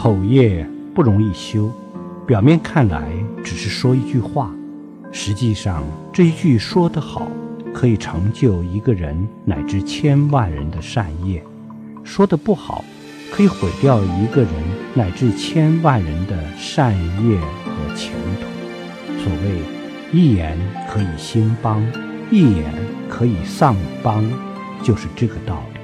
口业不容易修表面看来只是说一句话实际上这一句说得好可以成就一个人乃至千万人的善业。说得不好可以毁掉一个人乃至千万人的善业和前途。所谓一言可以兴邦一言可以丧邦就是这个道理。